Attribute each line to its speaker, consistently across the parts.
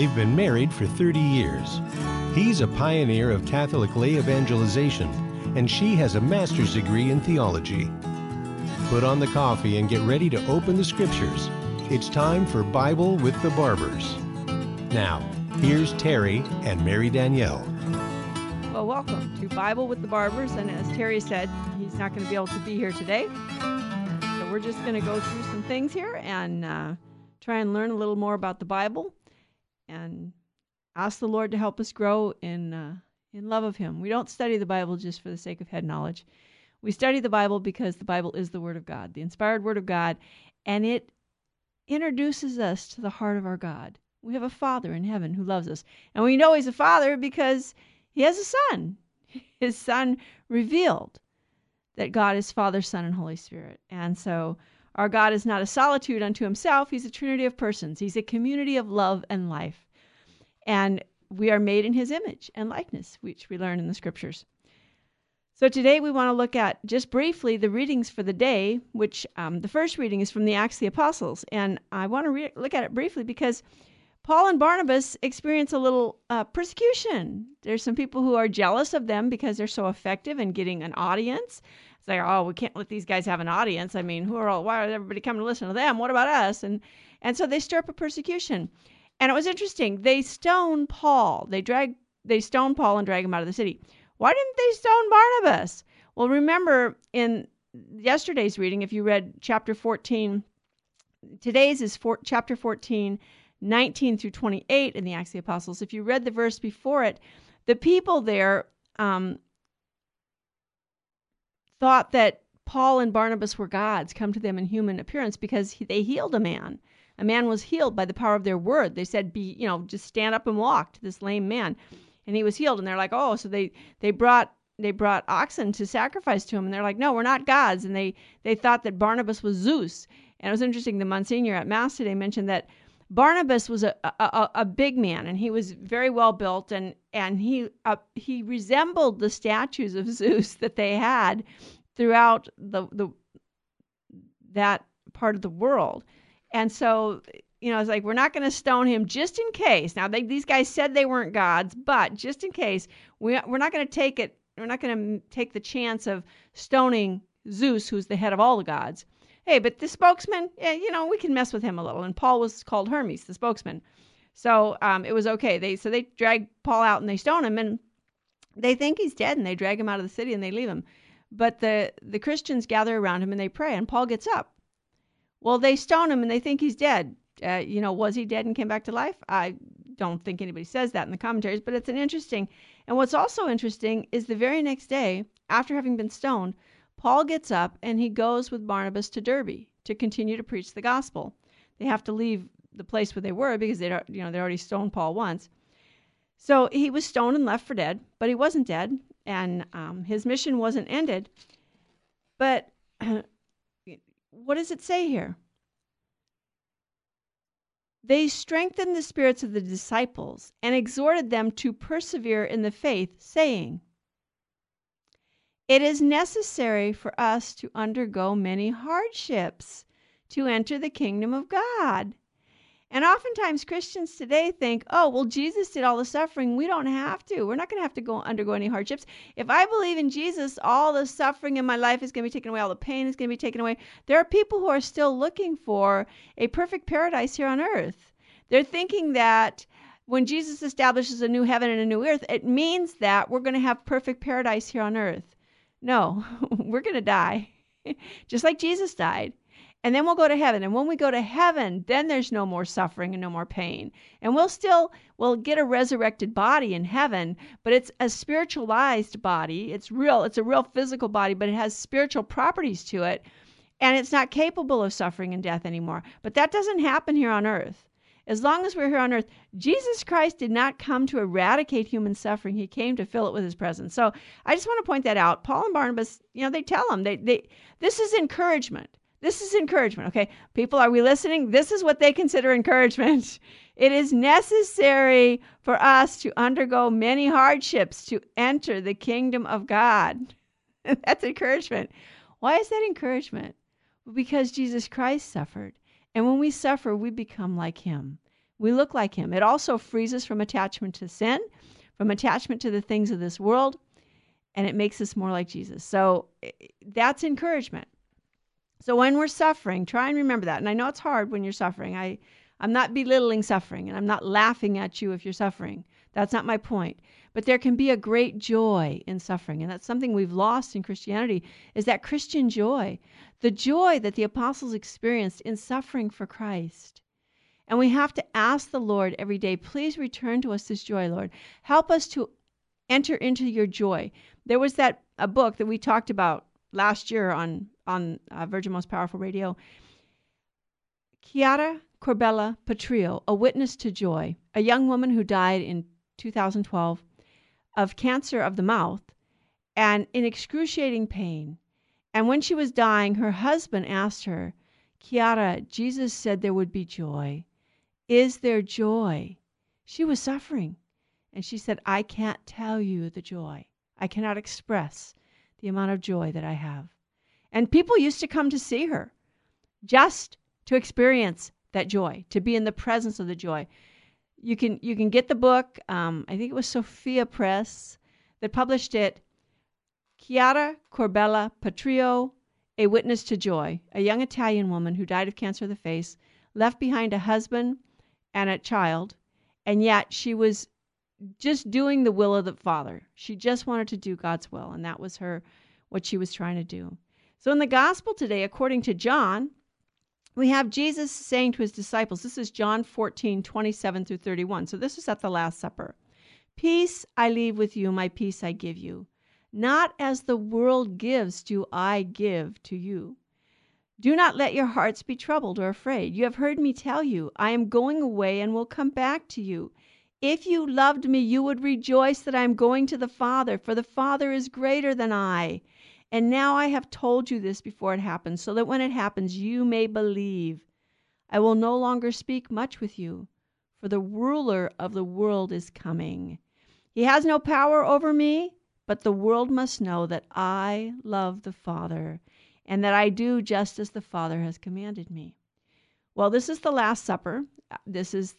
Speaker 1: They've been married for 30 years. He's a pioneer of Catholic lay evangelization, and she has a master's degree in theology. Put on the coffee and get ready to open the scriptures. It's time for Bible with the Barbers. Now, here's Terry and Mary Danielle.
Speaker 2: Well, welcome to Bible with the Barbers. And as Terry said, he's not going to be able to be here today. So we're just going to go through some things here and uh, try and learn a little more about the Bible and ask the Lord to help us grow in uh, in love of Him. We don't study the Bible just for the sake of head knowledge. We study the Bible because the Bible is the Word of God, the inspired Word of God, and it introduces us to the heart of our God. We have a Father in heaven who loves us, and we know He's a Father because He has a Son. His Son revealed that God is Father, Son, and Holy Spirit, and so. Our God is not a solitude unto himself. He's a trinity of persons. He's a community of love and life. And we are made in his image and likeness, which we learn in the scriptures. So today we want to look at just briefly the readings for the day, which um, the first reading is from the Acts of the Apostles. And I want to re- look at it briefly because Paul and Barnabas experience a little uh, persecution. There's some people who are jealous of them because they're so effective in getting an audience. Like, oh, we can't let these guys have an audience. I mean, who are all? Why are everybody coming to listen to them? What about us? And and so they stir up a persecution. And it was interesting. They stone Paul. They drag they stone Paul and drag him out of the city. Why didn't they stone Barnabas? Well, remember in yesterday's reading, if you read chapter 14, today's is for, chapter 14, 19 through 28 in the Acts of the Apostles. If you read the verse before it, the people there um, thought that Paul and Barnabas were gods come to them in human appearance because he, they healed a man. A man was healed by the power of their word. They said, "Be, you know, just stand up and walk." To this lame man, and he was healed. And they're like, "Oh!" So they they brought they brought oxen to sacrifice to him, and they're like, "No, we're not gods." And they they thought that Barnabas was Zeus. And it was interesting. The Monsignor at Mass today mentioned that Barnabas was a, a, a, big man, and he was very well built, and and he uh, he resembled the statues of Zeus that they had throughout the the that part of the world. And so, you know, it's like we're not going to stone him just in case. Now, they, these guys said they weren't gods, but just in case, we we're not going to take it. We're not going to take the chance of stoning Zeus, who's the head of all the gods. Hey, but the spokesman, yeah, you know, we can mess with him a little. And Paul was called Hermes, the spokesman. So um, it was okay. They so they drag Paul out and they stone him, and they think he's dead, and they drag him out of the city and they leave him. But the the Christians gather around him and they pray, and Paul gets up well, they stone him and they think he's dead. Uh, you know, was he dead and came back to life? I don't think anybody says that in the commentaries, but it's an interesting. And what's also interesting is the very next day, after having been stoned, Paul gets up and he goes with Barnabas to Derbe to continue to preach the gospel. They have to leave the place where they were because they don't, you know, they already stoned Paul once. So he was stoned and left for dead, but he wasn't dead, and um, his mission wasn't ended. But what does it say here? They strengthened the spirits of the disciples and exhorted them to persevere in the faith, saying, It is necessary for us to undergo many hardships to enter the kingdom of God. And oftentimes Christians today think, oh, well, Jesus did all the suffering. We don't have to. We're not going to have to go undergo any hardships. If I believe in Jesus, all the suffering in my life is going to be taken away. All the pain is going to be taken away. There are people who are still looking for a perfect paradise here on earth. They're thinking that when Jesus establishes a new heaven and a new earth, it means that we're going to have perfect paradise here on earth. No, we're going to die, just like Jesus died and then we'll go to heaven and when we go to heaven then there's no more suffering and no more pain and we'll still we'll get a resurrected body in heaven but it's a spiritualized body it's real it's a real physical body but it has spiritual properties to it and it's not capable of suffering and death anymore but that doesn't happen here on earth as long as we're here on earth, Jesus Christ did not come to eradicate human suffering. He came to fill it with his presence. So I just want to point that out. Paul and Barnabas, you know, they tell them they, they this is encouragement. This is encouragement, okay? People, are we listening? This is what they consider encouragement. It is necessary for us to undergo many hardships to enter the kingdom of God. That's encouragement. Why is that encouragement? Because Jesus Christ suffered. And when we suffer, we become like him. We look like him. It also frees us from attachment to sin, from attachment to the things of this world, and it makes us more like Jesus. So eh, that's encouragement. So when we're suffering, try and remember that. And I know it's hard when you're suffering. I I'm not belittling suffering and I'm not laughing at you if you're suffering. That's not my point. But there can be a great joy in suffering, and that's something we've lost in Christianity is that Christian joy. The joy that the apostles experienced in suffering for Christ. And we have to ask the Lord every day, please return to us this joy, Lord. Help us to enter into your joy. There was that a book that we talked about last year on on uh, Virgin Most Powerful Radio. Chiara Corbella Petrillo, A Witness to Joy, a young woman who died in 2012 of cancer of the mouth and in excruciating pain. And when she was dying, her husband asked her, Chiara, Jesus said there would be joy. Is there joy? She was suffering. And she said, I can't tell you the joy. I cannot express the amount of joy that I have. And people used to come to see her just to experience that joy, to be in the presence of the joy. You can you can get the book. Um, I think it was Sophia Press that published it. Chiara Corbella Petrillo, A Witness to Joy, a young Italian woman who died of cancer of the face, left behind a husband and a child, and yet she was just doing the will of the Father. She just wanted to do God's will, and that was her what she was trying to do. So in the gospel today, according to John, we have Jesus saying to his disciples, this is John 14, 27 through 31. So this is at the Last Supper. Peace I leave with you, my peace I give you. Not as the world gives, do I give to you. Do not let your hearts be troubled or afraid. You have heard me tell you, I am going away and will come back to you. If you loved me, you would rejoice that I am going to the Father, for the Father is greater than I. And now I have told you this before it happens, so that when it happens you may believe. I will no longer speak much with you, for the ruler of the world is coming. He has no power over me, but the world must know that I love the Father, and that I do just as the Father has commanded me. Well, this is the Last Supper. This is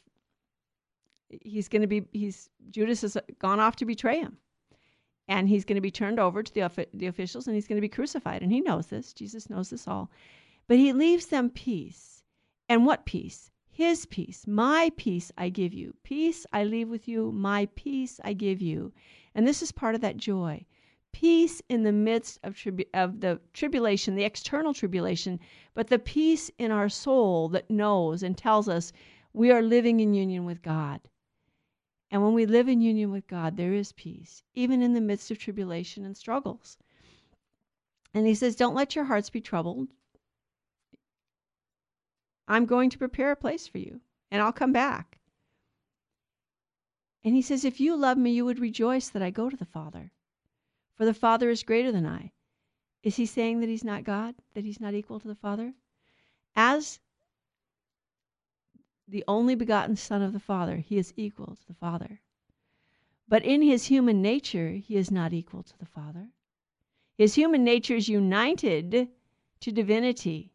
Speaker 2: he's going to be he's Judas has gone off to betray him and he's going to be turned over to the, the officials and he's going to be crucified. And he knows this. Jesus knows this all. But he leaves them peace. And what peace? His peace. My peace I give you. Peace I leave with you. My peace I give you. And this is part of that joy. Peace in the midst of, tribu- of the tribulation, the external tribulation, but the peace in our soul that knows and tells us we are living in union with God. And when we live in union with God, there is peace, even in the midst of tribulation and struggles. And he says, Don't let your hearts be troubled. I'm going to prepare a place for you, and I'll come back. And he says, If you love me, you would rejoice that I go to the Father, for the Father is greater than I. Is he saying that he's not God, that he's not equal to the Father? As the only begotten Son of the Father, he is equal to the Father. But in his human nature, he is not equal to the Father. His human nature is united to divinity,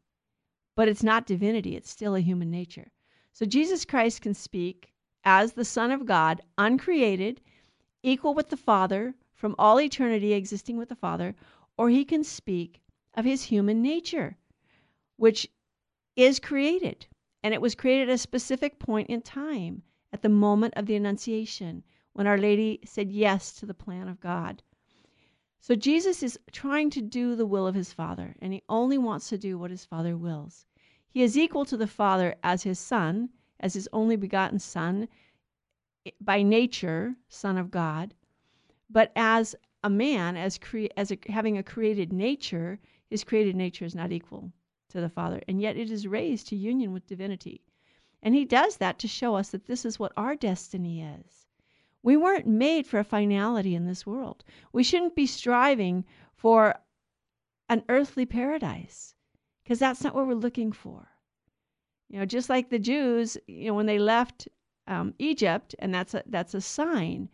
Speaker 2: but it's not divinity, it's still a human nature. So Jesus Christ can speak as the Son of God, uncreated, equal with the Father, from all eternity existing with the Father, or he can speak of his human nature, which is created and it was created at a specific point in time, at the moment of the Annunciation, when Our Lady said yes to the plan of God. So Jesus is trying to do the will of his Father, and he only wants to do what his Father wills. He is equal to the Father as his Son, as his only begotten Son, by nature, Son of God, but as a man, as, cre- as a, having a created nature, his created nature is not equal to the Father, and yet it is raised to union with divinity. And he does that to show us that this is what our destiny is. We weren't made for a finality in this world. We shouldn't be striving for an earthly paradise because that's not what we're looking for. You know, just like the Jews, you know, when they left um, Egypt, and that's a, that's a sign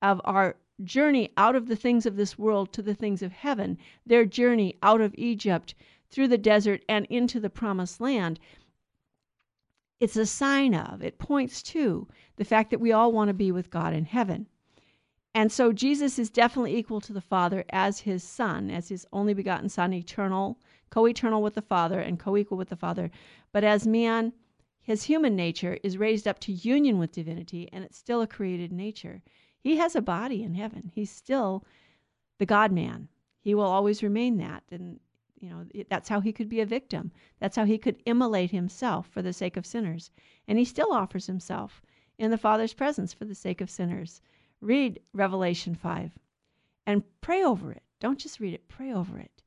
Speaker 2: of our journey out of the things of this world to the things of heaven, their journey out of Egypt through the desert and into the promised land it's a sign of, it points to the fact that we all want to be with God in heaven. And so Jesus is definitely equal to the Father as his Son, as his only begotten Son, eternal, co eternal with the Father, and co equal with the Father. But as man, his human nature is raised up to union with divinity, and it's still a created nature. He has a body in heaven. He's still the God man. He will always remain that. And, you know, that's how he could be a victim. That's how he could immolate himself for the sake of sinners. And he still offers himself in the Father's presence for the sake of sinners. Read Revelation 5 and pray over it. Don't just read it, pray over it.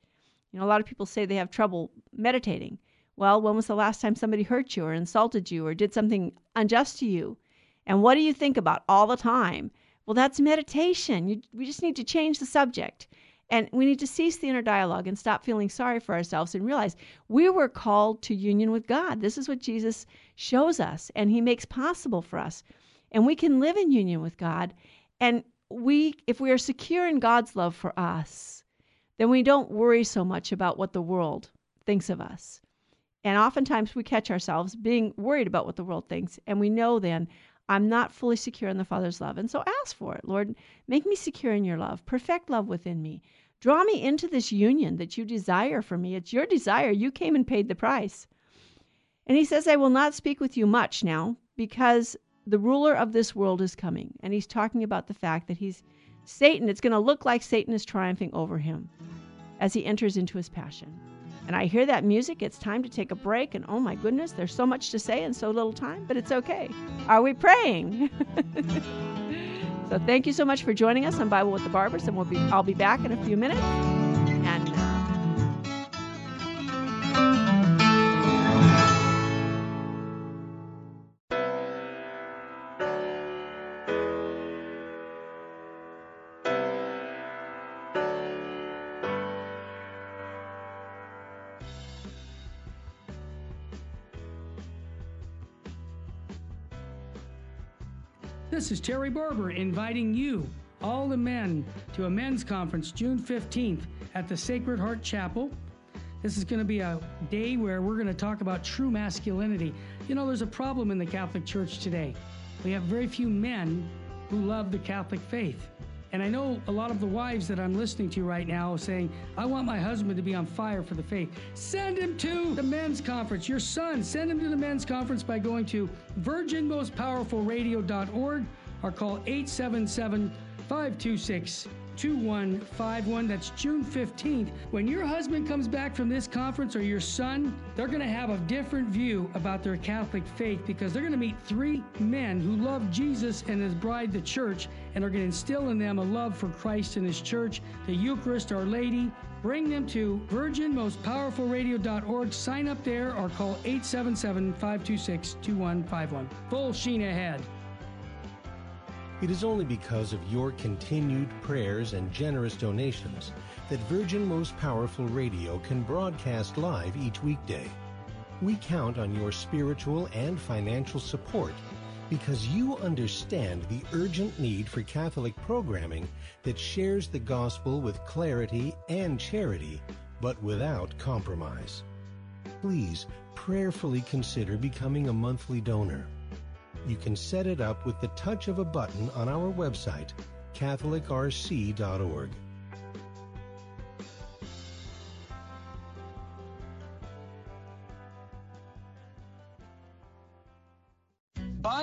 Speaker 2: You know, a lot of people say they have trouble meditating. Well, when was the last time somebody hurt you or insulted you or did something unjust to you? And what do you think about all the time? Well, that's meditation. You, we just need to change the subject. And we need to cease the inner dialogue and stop feeling sorry for ourselves and realize we were called to union with God. This is what Jesus shows us and he makes possible for us. And we can live in union with God. And we if we are secure in God's love for us, then we don't worry so much about what the world thinks of us. And oftentimes we catch ourselves being worried about what the world thinks. And we know then, I'm not fully secure in the Father's love. And so ask for it. Lord, make me secure in your love. Perfect love within me. Draw me into this union that you desire for me. It's your desire. You came and paid the price. And he says, I will not speak with you much now because the ruler of this world is coming. And he's talking about the fact that he's Satan. It's going to look like Satan is triumphing over him as he enters into his passion and I hear that music, it's time to take a break. And oh my goodness, there's so much to say in so little time, but it's okay. Are we praying? so thank you so much for joining us on Bible with the Barbers, and we'll be I'll be back in a few minutes.
Speaker 3: This is Terry Barber inviting you, all the men, to a men's conference June 15th at the Sacred Heart Chapel. This is going to be a day where we're going to talk about true masculinity. You know, there's a problem in the Catholic Church today. We have very few men who love the Catholic faith. And I know a lot of the wives that I'm listening to right now saying, I want my husband to be on fire for the faith. Send him to the men's conference. Your son, send him to the men's conference by going to virginmostpowerfulradio.org or call 877 526 2151. That's June 15th. When your husband comes back from this conference or your son, they're going to have a different view about their Catholic faith because they're going to meet three men who love Jesus and his bride, the church, and are going to instill in them a love for Christ and his church, the Eucharist, Our Lady. Bring them to virginmostpowerfulradio.org. Sign up there or call 877 526 2151. Full sheen ahead.
Speaker 1: It is only because of your continued prayers and generous donations that Virgin Most Powerful Radio can broadcast live each weekday. We count on your spiritual and financial support because you understand the urgent need for Catholic programming that shares the gospel with clarity and charity, but without compromise. Please prayerfully consider becoming a monthly donor you can set it up with the touch of a button on our website, CatholicRC.org.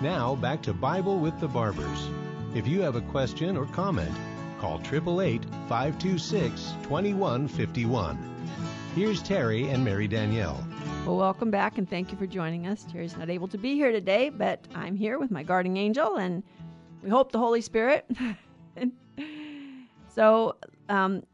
Speaker 1: Now back to Bible with the Barbers. If you have a question or comment, call 888 526 2151. Here's Terry and Mary Danielle.
Speaker 2: Well, welcome back and thank you for joining us. Terry's not able to be here today, but I'm here with my guarding angel, and we hope the Holy Spirit. so, um,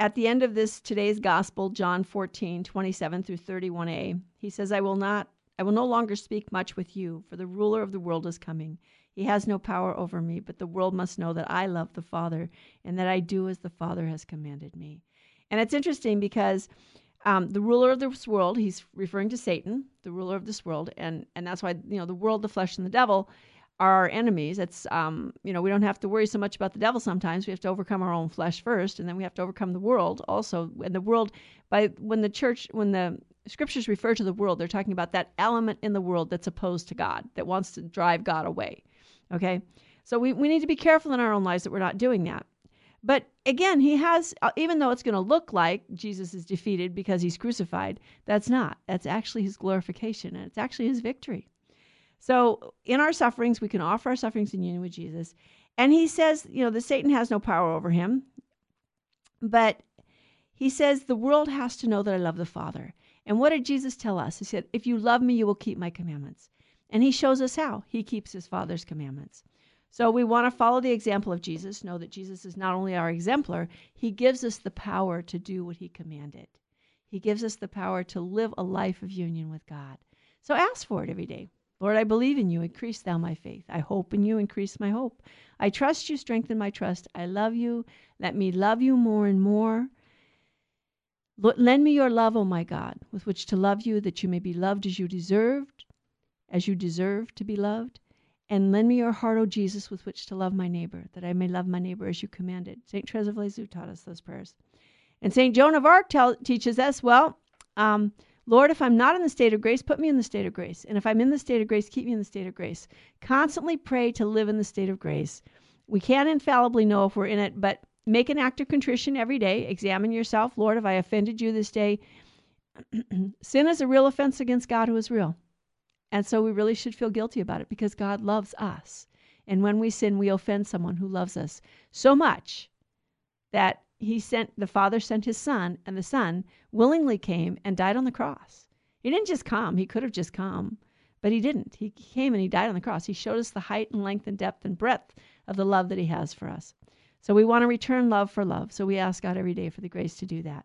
Speaker 2: at the end of this today's gospel, John 14, 27 through 31a, he He says, I will not, I will no longer speak much with you, for the ruler of the world is coming. He has no power over me, but the world must know that I love the Father and that I do as the Father has commanded me. And it's interesting because um, the ruler of this world, he's referring to Satan, the ruler of this world, and and that's why you know the world, the flesh, and the devil are our enemies. It's um, you know we don't have to worry so much about the devil. Sometimes we have to overcome our own flesh first, and then we have to overcome the world also. And the world, by when the church, when the scriptures refer to the world, they're talking about that element in the world that's opposed to God, that wants to drive God away. Okay? So we, we need to be careful in our own lives that we're not doing that. But again, he has, uh, even though it's going to look like Jesus is defeated because he's crucified, that's not. That's actually his glorification and it's actually his victory. So in our sufferings, we can offer our sufferings in union with Jesus. And he says, you know, the Satan has no power over him. But he says, the world has to know that I love the Father. And what did Jesus tell us? He said, if you love me, you will keep my commandments. And he shows us how. He keeps his Father's commandments. So we want to follow the example of Jesus, know that Jesus is not only our exemplar, he gives us the power to do what he commanded. He gives us the power to live a life of union with God. So ask for it every day. Lord, I believe in you. Increase thou my faith. I hope in you. Increase my hope. I trust you. Strengthen my trust. I love you. Let me love you more and more. Lend me your love, O my God, with which to love you, that you may be loved as you deserved, as you deserve to be loved. And lend me your heart, O Jesus, with which to love my neighbor, that I may love my neighbor as you commanded. St. Therese of Lisieux taught us those prayers. And St. Joan of Arc tell, teaches us, well, um, Lord, if I'm not in the state of grace, put me in the state of grace. And if I'm in the state of grace, keep me in the state of grace. Constantly pray to live in the state of grace. We can't infallibly know if we're in it, but make an act of contrition every day. Examine yourself. Lord, have I offended you this day? Sin is a real offense against God who is real. And so we really should feel guilty about it because God loves us. And when we sin, we offend someone who loves us so much that he sent the father sent his son and the son willingly came and died on the cross. He didn't just come, he could have just come, but he didn't. He came and he died on the cross. He showed us the height and length and depth and breadth of the love that he has for us. So we want to return love for love. So we ask God every day for the grace to do that.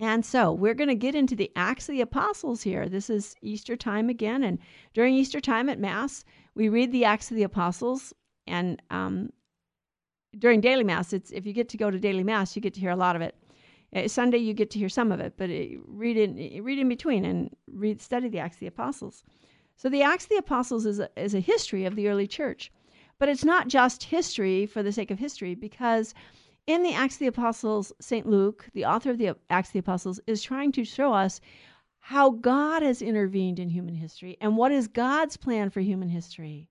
Speaker 2: And so we're going to get into the Acts of the Apostles here. This is Easter time again. And during Easter time at Mass, we read the Acts of the Apostles. And um, during daily Mass, it's if you get to go to daily Mass, you get to hear a lot of it. Uh, Sunday, you get to hear some of it, but it, read, in, read in between and read, study the Acts of the Apostles. So the Acts of the Apostles is a, is a history of the early church. But it's not just history for the sake of history, because in the Acts of the Apostles, St. Luke, the author of the Acts of the Apostles, is trying to show us how God has intervened in human history and what is God's plan for human history.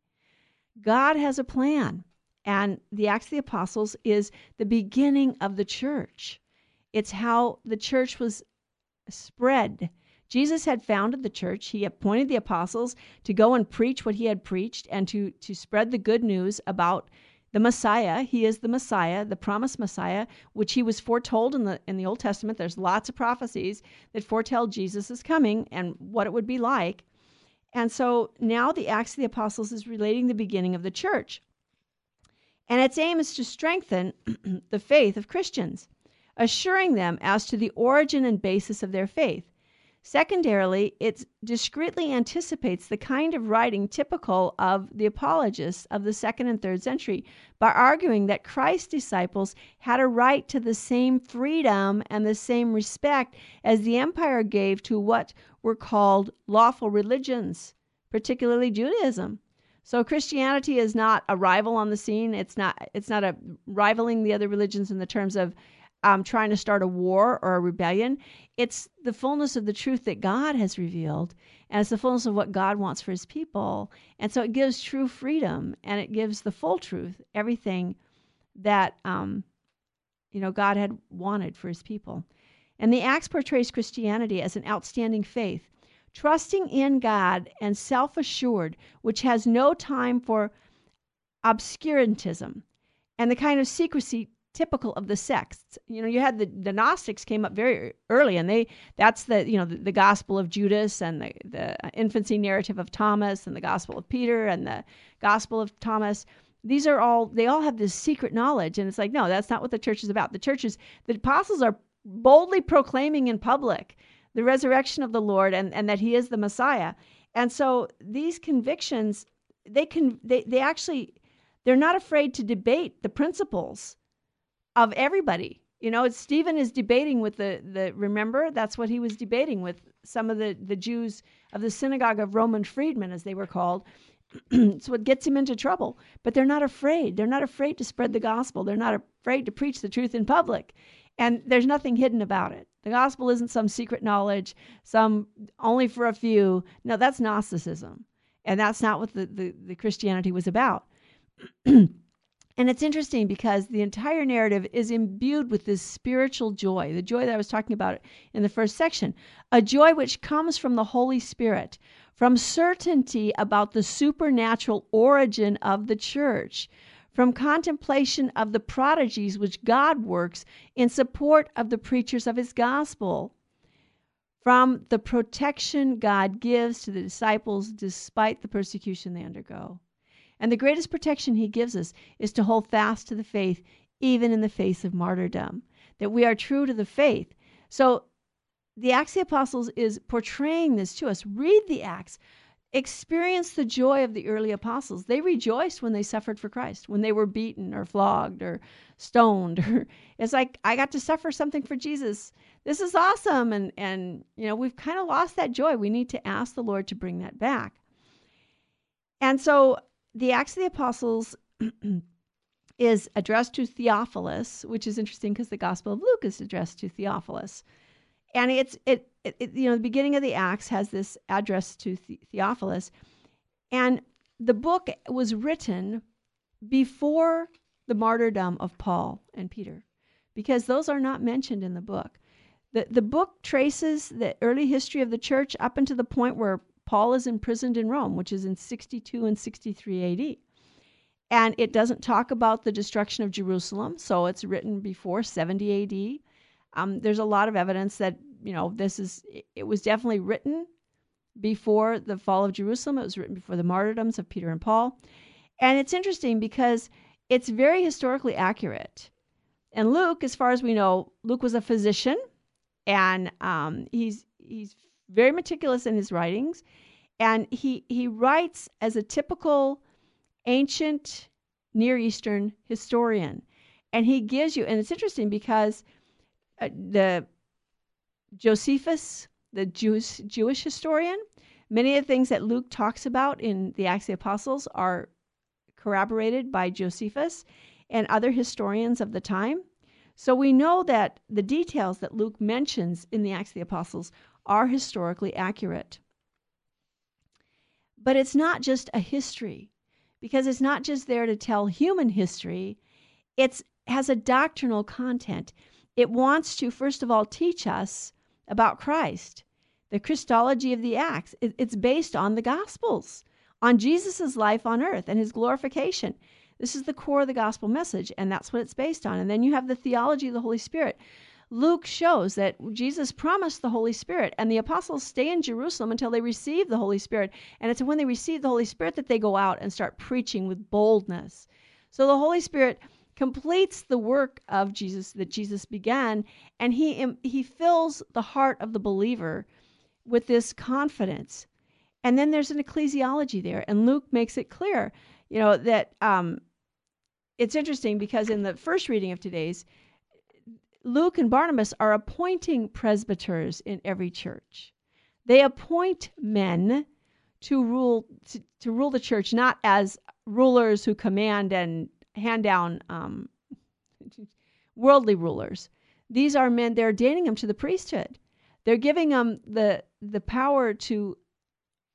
Speaker 2: God has a plan, and the Acts of the Apostles is the beginning of the church. It's how the church was spread. Jesus had founded the church. He appointed the apostles to go and preach what he had preached and to, to spread the good news about the Messiah. He is the Messiah, the promised Messiah, which he was foretold in the in the Old Testament. There's lots of prophecies that foretell Jesus coming and what it would be like. And so now the Acts of the Apostles is relating the beginning of the church. And its aim is to strengthen the faith of Christians, assuring them as to the origin and basis of their faith. Secondarily, it discreetly anticipates the kind of writing typical of the apologists of the second and third century by arguing that Christ's disciples had a right to the same freedom and the same respect as the empire gave to what were called lawful religions, particularly Judaism. So Christianity is not a rival on the scene. It's not it's not a rivaling the other religions in the terms of um, trying to start a war or a rebellion. It's the fullness of the truth that God has revealed, and it's the fullness of what God wants for his people. And so it gives true freedom and it gives the full truth, everything that um, you know God had wanted for his people. And the Acts portrays Christianity as an outstanding faith, trusting in God and self assured, which has no time for obscurantism and the kind of secrecy typical of the sects. You know, you had the, the Gnostics came up very early, and they that's the you know the, the Gospel of Judas and the the infancy narrative of Thomas and the Gospel of Peter and the Gospel of Thomas. These are all they all have this secret knowledge, and it's like no, that's not what the church is about. The church is the apostles are boldly proclaiming in public the resurrection of the Lord and, and that he is the Messiah. And so these convictions, they can they, they actually they're not afraid to debate the principles of everybody. You know, Stephen is debating with the, the remember, that's what he was debating with some of the, the Jews of the synagogue of Roman freedmen, as they were called. it's what gets him into trouble. But they're not afraid. They're not afraid to spread the gospel. They're not afraid to preach the truth in public. And there's nothing hidden about it. The gospel isn't some secret knowledge, some only for a few. No, that's Gnosticism. And that's not what the, the, the Christianity was about. and it's interesting because the entire narrative is imbued with this spiritual joy, the joy that I was talking about in the first section, a joy which comes from the Holy Spirit, from certainty about the supernatural origin of the church, from contemplation of the prodigies which God works in support of the preachers of his gospel, from the protection God gives to the disciples despite the persecution they undergo. And the greatest protection he gives us is to hold fast to the faith, even in the face of martyrdom, that we are true to the faith. So the Acts of the Apostles is portraying this to us. Read the Acts experience the joy of the early apostles. They rejoiced when they suffered for Christ, when they were beaten or flogged or stoned. Or it's like I got to suffer something for Jesus. This is awesome, and and you know we've kind of lost that joy. We need to ask the Lord to bring that back. And so the Acts of the Apostles. is addressed to Theophilus, which is interesting because the Gospel of Luke is addressed to Theophilus and it's it, it, it, you know the beginning of the acts has this address to the- theophilus and the book was written before the martyrdom of paul and peter because those are not mentioned in the book the, the book traces the early history of the church up until the point where paul is imprisoned in rome which is in 62 and 63 ad and it doesn't talk about the destruction of jerusalem so it's written before 70 ad um, there's a lot of evidence that you know this is it was definitely written before the fall of Jerusalem. It was written before the martyrdoms of Peter and Paul, and it's interesting because it's very historically accurate. And Luke, as far as we know, Luke was a physician, and um, he's he's very meticulous in his writings, and he he writes as a typical ancient Near Eastern historian, and he gives you. And it's interesting because uh, the Josephus, the Jewish, Jewish historian, many of the things that Luke talks about in the Acts of the Apostles are corroborated by Josephus and other historians of the time. So we know that the details that Luke mentions in the Acts of the Apostles are historically accurate. But it's not just a history, because it's not just there to tell human history, it has a doctrinal content it wants to, first of all, teach us about Christ, the Christology of the Acts. It's based on the Gospels, on Jesus' life on earth and his glorification. This is the core of the gospel message, and that's what it's based on. And then you have the theology of the Holy Spirit. Luke shows that Jesus promised the Holy Spirit, and the apostles stay in Jerusalem until they receive the Holy Spirit. And it's when they receive the Holy Spirit that they go out and start preaching with boldness. So the Holy Spirit completes the work of Jesus that Jesus began and he he fills the heart of the believer with this confidence. And then there's an ecclesiology there and Luke makes it clear, you know, that um, it's interesting because in the first reading of today's Luke and Barnabas are appointing presbyters in every church. They appoint men to rule to, to rule the church not as rulers who command and hand down um, worldly rulers. These are men, they're ordaining them to the priesthood. They're giving them the, the power to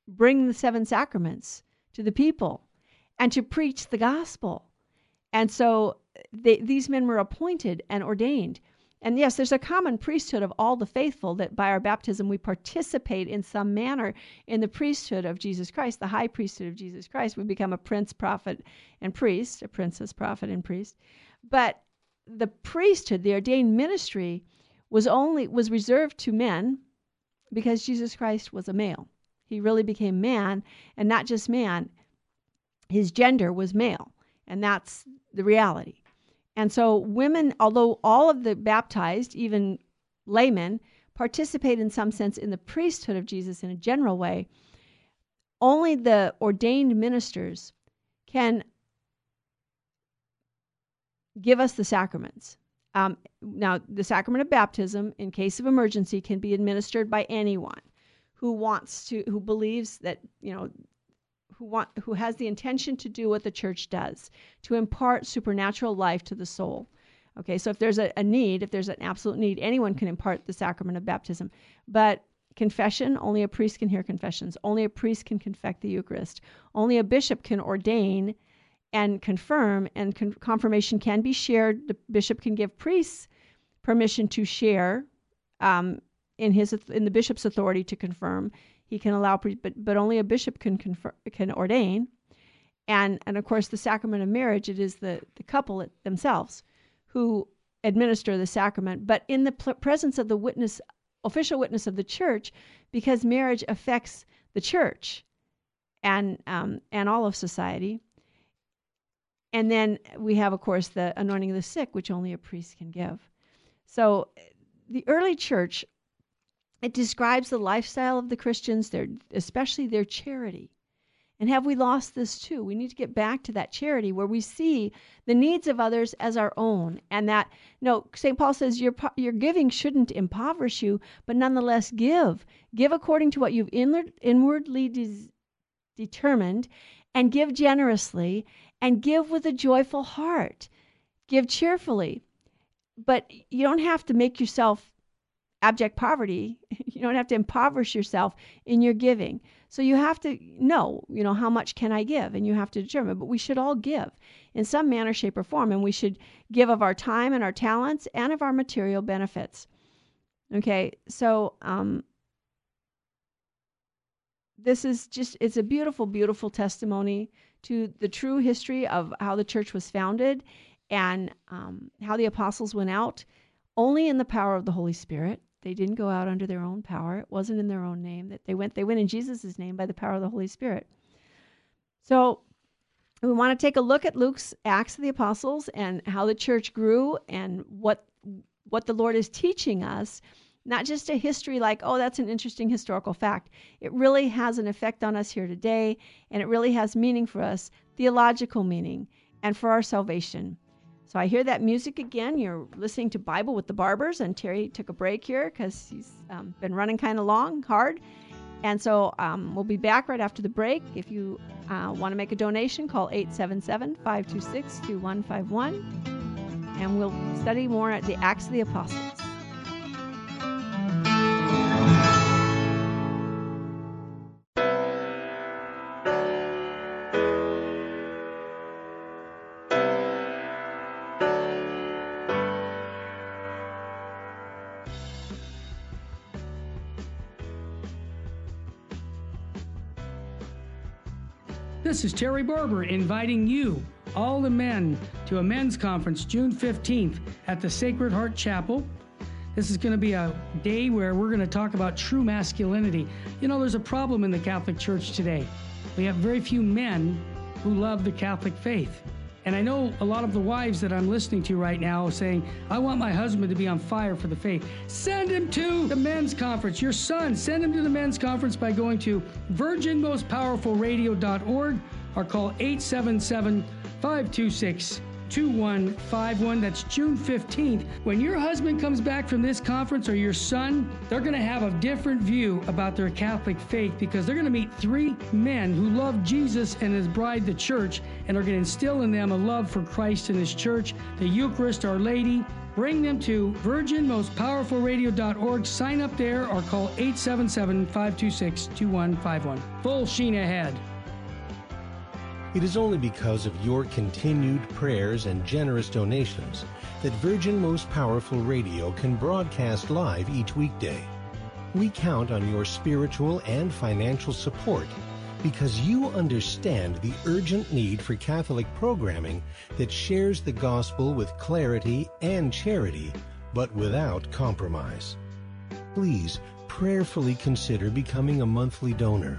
Speaker 2: bring the seven sacraments to the people and to preach the gospel. And so they, these men were appointed and ordained. And yes, there's a common priesthood of all the faithful that by our baptism we participate in some manner in the priesthood of Jesus Christ, the high priesthood of Jesus Christ. We become a prince, prophet, and priest, a princess, prophet, and priest. But the priesthood, the ordained ministry, was only was reserved to men because Jesus Christ was a male. He really became man, and not just man. His gender was male, and that's the reality. And so, women, although all of the baptized, even laymen, participate in some sense in the priesthood of Jesus in a general way, only the ordained ministers can give us the sacraments. Um, now, the sacrament of baptism, in case of emergency, can be administered by anyone who wants to, who believes that you know, who want, who has the intention to do what the church does, to impart supernatural life to the soul. Okay, so if there's a, a need, if there's an absolute need, anyone can impart the sacrament of baptism. But confession, only a priest can hear confessions. Only a priest can confect the Eucharist. Only a bishop can ordain and confirm, and con- confirmation can be shared. The bishop can give priests permission to share um, in his in the bishop's authority to confirm. He can allow, but but only a bishop can confer, can ordain, and and of course the sacrament of marriage. It is the the couple themselves who administer the sacrament, but in the pl- presence of the witness, official witness of the church, because marriage affects the church and um, and all of society. And then we have, of course, the anointing of the sick, which only a priest can give. So the early church it describes the lifestyle of the Christians, their especially their charity. And have we lost this too? We need to get back to that charity where we see the needs of others as our own. And that, no, St. Paul says your, your giving shouldn't impoverish you, but nonetheless give. Give according to what you've inward, inwardly determined, and give generously, and give with a joyful heart. Give cheerfully. But you don't have to make yourself abject poverty. You don't have to impoverish yourself in your giving. So you have to know, you know, how much can I give? And you have to determine. But we should all give in some manner, shape, or form. And we should give of our time and our talents and of our material benefits. Okay, so um, this is just, it's a beautiful, beautiful testimony to the true history of how the church was founded and um, how the apostles went out only in the power of the Holy Spirit they didn't go out under their own power. It wasn't in their own name. That they went they went in Jesus' name by the power of the Holy Spirit. So we want to take a look at Luke's Acts of the Apostles and how the church grew and what what the Lord is teaching us. Not just a history like, oh, that's an interesting historical fact. It really has an effect on us here today, and it really has meaning for us, theological meaning, and for our salvation. So I hear that music again. You're listening to Bible with the Barbers, and Terry took a break here because he's um, been running kind of long, hard. And so um, we'll be back right after the break. If you uh, want to make a donation, call 877 526 2151, and we'll study more at the Acts of the Apostles.
Speaker 3: This is Terry Barber inviting you, all the men, to a men's conference June 15th at the Sacred Heart Chapel. This is going to be a day where we're going to talk about true masculinity. You know, there's a problem in the Catholic Church today. We have very few men who love the Catholic faith. And I know a lot of the wives that I'm listening to right now saying, I want my husband to be on fire for the faith. Send him to the men's conference. Your son, send him to the men's conference by going to virginmostpowerfulradio.org or call 877 526 2151. That's June 15th. When your husband comes back from this conference or your son, they're going to have a different view about their Catholic faith because they're going to meet three men who love Jesus and his bride, the church, and are going to instill in them a love for Christ and his church, the Eucharist, Our Lady. Bring them to virginmostpowerfulradio.org. Sign up there or call 877 526 2151. Full sheen ahead.
Speaker 1: It is only because of your continued prayers and generous donations that Virgin Most Powerful Radio can broadcast live each weekday. We count on your spiritual and financial support because you understand the urgent need for Catholic programming that shares the gospel with clarity and charity, but without compromise. Please prayerfully consider becoming a monthly donor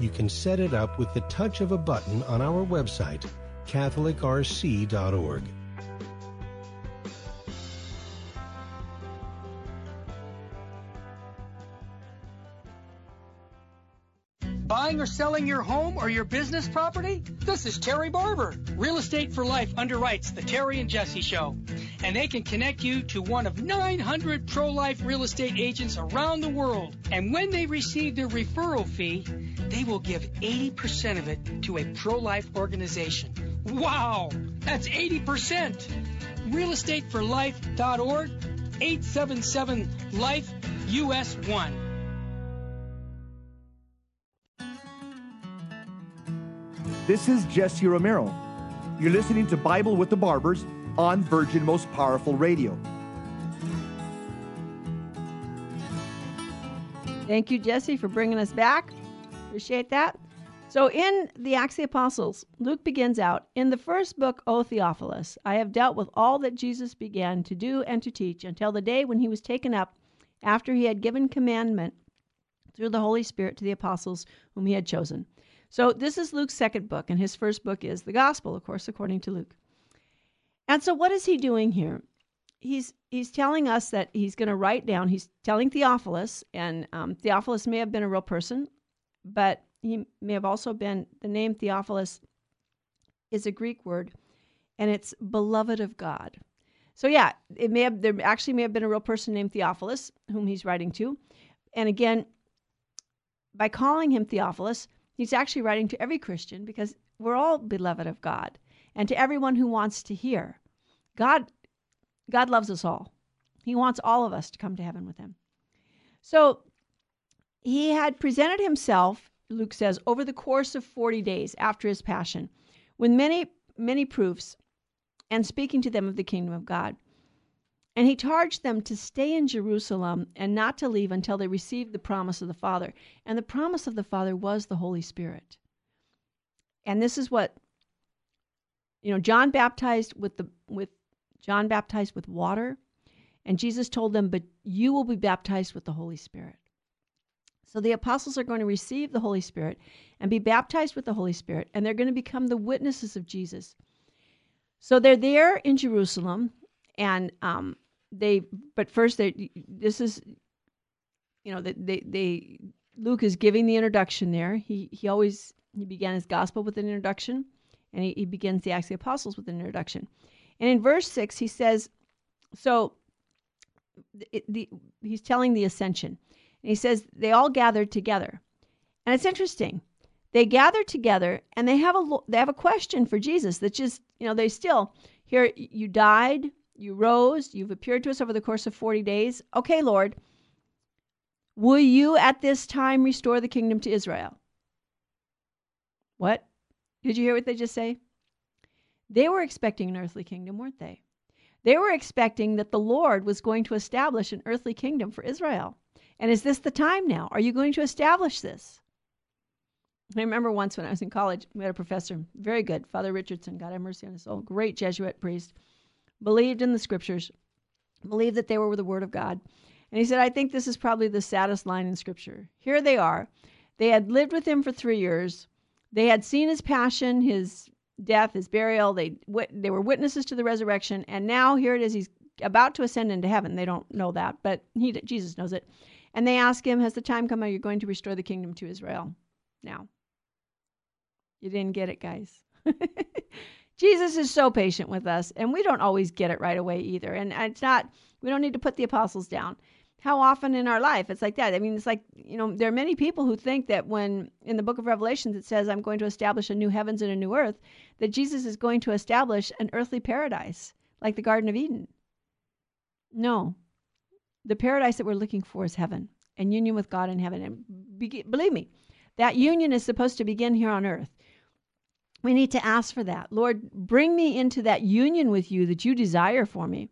Speaker 1: you can set it up with the touch of a button on our website, CatholicRC.org.
Speaker 4: Buying or selling your home or your business property? This is Terry Barber. Real Estate for Life underwrites The Terry and Jesse Show. And they can connect you to one of 900 pro life real estate agents around the world. And when they receive their referral fee, they will give 80% of it to a pro life organization. Wow! That's 80%! realestateforlife.org 877 Life US 1.
Speaker 5: This is Jesse Romero. You're listening to Bible with the Barbers on Virgin Most Powerful Radio.
Speaker 2: Thank you, Jesse, for bringing us back. Appreciate that. So, in the Acts of the Apostles, Luke begins out In the first book, O Theophilus, I have dealt with all that Jesus began to do and to teach until the day when he was taken up after he had given commandment through the Holy Spirit to the apostles whom he had chosen. So this is Luke's second book, and his first book is the Gospel, of course, according to Luke. And so, what is he doing here? He's he's telling us that he's going to write down. He's telling Theophilus, and um, Theophilus may have been a real person, but he may have also been the name Theophilus is a Greek word, and it's beloved of God. So yeah, it may have there actually may have been a real person named Theophilus whom he's writing to, and again, by calling him Theophilus, He's actually writing to every Christian because we're all beloved of God and to everyone who wants to hear. God God loves us all. He wants all of us to come to heaven with him. So he had presented himself, Luke says, over the course of 40 days after his passion, with many, many proofs and speaking to them of the kingdom of God. And he charged them to stay in Jerusalem and not to leave until they received the promise of the Father. And the promise of the Father was the Holy Spirit. And this is what you know, John baptized with the with John baptized with water, and Jesus told them, "But you will be baptized with the Holy Spirit." So the apostles are going to receive the Holy Spirit and be baptized with the Holy Spirit, and they're going to become the witnesses of Jesus. So they're there in Jerusalem, and um, they but first they this is you know they they Luke is giving the introduction there. He he always he began his gospel with an introduction, and he, he begins the Acts of the Apostles with an introduction. And in verse six, he says, so the he's telling the ascension, and he says they all gathered together, and it's interesting. They gather together, and they have a they have a question for Jesus that just you know they still here you died you rose, you've appeared to us over the course of 40 days. Okay, Lord, will you at this time restore the kingdom to Israel? What? Did you hear what they just say? They were expecting an earthly kingdom, weren't they? They were expecting that the Lord was going to establish an earthly kingdom for Israel. And is this the time now? Are you going to establish this? I remember once when I was in college, we had a professor, very good, Father Richardson, God have mercy on his soul, great Jesuit priest believed in the scriptures, believed that they were the word of God. And he said, I think this is probably the saddest line in scripture. Here they are. They had lived with him for three years. They had seen his passion, his death, his burial. They, they were witnesses to the resurrection. And now here it is. He's about to ascend into heaven. They don't know that, but he, Jesus knows it. And they ask him, Has the time come? Are you going to restore the kingdom to Israel? Now, you didn't get it, guys. Jesus is so patient with us, and we don't always get it right away either. And it's not, we don't need to put the apostles down. How often in our life it's like that? I mean, it's like, you know, there are many people who think that when in the book of Revelations it says, I'm going to establish a new heavens and a new earth, that Jesus is going to establish an earthly paradise like the Garden of Eden. No. The paradise that we're looking for is heaven and union with God in heaven. And be, believe me, that union is supposed to begin here on earth. We need to ask for that. Lord, bring me into that union with you that you desire for me.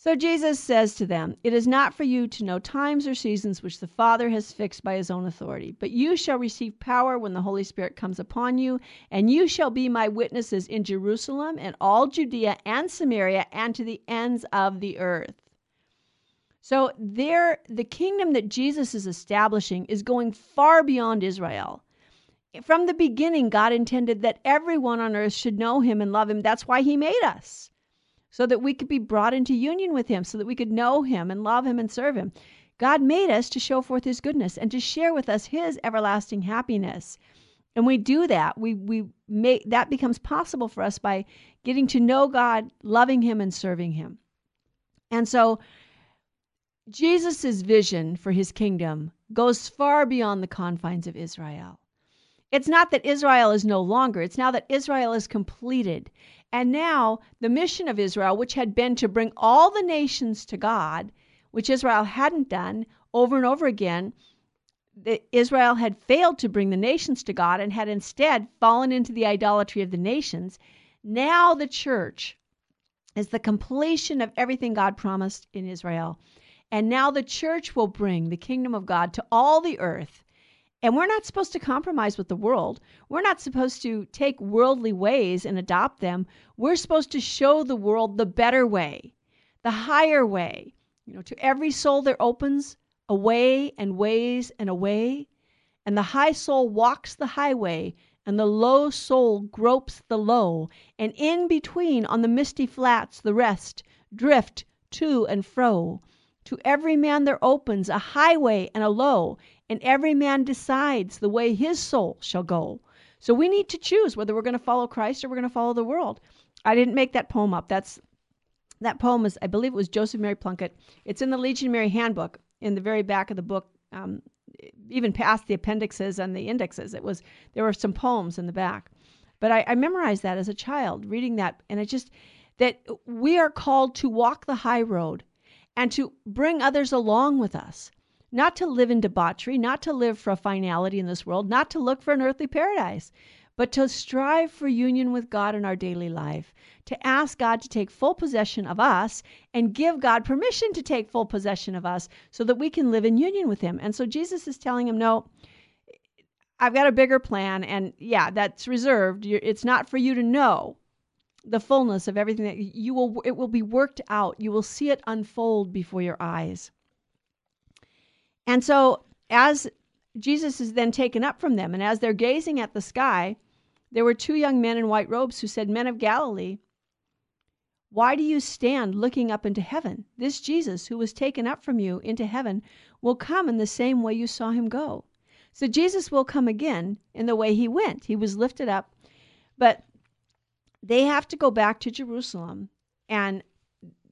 Speaker 2: So Jesus says to them, It is not for you to know times or seasons which the Father has fixed by his own authority, but you shall receive power when the Holy Spirit comes upon you, and you shall be my witnesses in Jerusalem and all Judea and Samaria and to the ends of the earth. So there the kingdom that Jesus is establishing is going far beyond Israel from the beginning, God intended that everyone on earth should know him and love him. That's why he made us, so that we could be brought into union with him, so that we could know him and love him and serve him. God made us to show forth his goodness and to share with us his everlasting happiness. And we do that. We we make that becomes possible for us by getting to know God, loving him and serving him. And so Jesus' vision for his kingdom goes far beyond the confines of Israel. It's not that Israel is no longer, it's now that Israel is completed. And now the mission of Israel, which had been to bring all the nations to God, which Israel hadn't done over and over again, Israel had failed to bring the nations to God and had instead fallen into the idolatry of the nations. Now the church is the completion of everything God promised in Israel. And now the church will bring the kingdom of God to all the earth. And we're not supposed to compromise with the world. We're not supposed to take worldly ways and adopt them. We're supposed to show the world the better way, the higher way. You know, to every soul there opens a way and ways and a way, and the high soul walks the highway, and the low soul gropes the low, and in between on the misty flats the rest drift to and fro. To every man there opens a highway and a low, and every man decides the way his soul shall go. So we need to choose whether we're going to follow Christ or we're going to follow the world. I didn't make that poem up. That's that poem is, I believe it was Joseph Mary Plunkett. It's in the Legionary Handbook in the very back of the book, um, even past the appendixes and the indexes. It was there were some poems in the back, but I, I memorized that as a child, reading that, and it just that we are called to walk the high road and to bring others along with us, not to live in debauchery, not to live for a finality in this world, not to look for an earthly paradise, but to strive for union with God in our daily life, to ask God to take full possession of us and give God permission to take full possession of us so that we can live in union with Him. And so Jesus is telling him, No, I've got a bigger plan. And yeah, that's reserved. It's not for you to know the fullness of everything that you will it will be worked out you will see it unfold before your eyes and so as jesus is then taken up from them and as they're gazing at the sky there were two young men in white robes who said men of galilee why do you stand looking up into heaven? This jesus who was taken up from you into heaven will come in the same way you saw him go. So jesus will come again in the way he went. He was lifted up. But they have to go back to Jerusalem and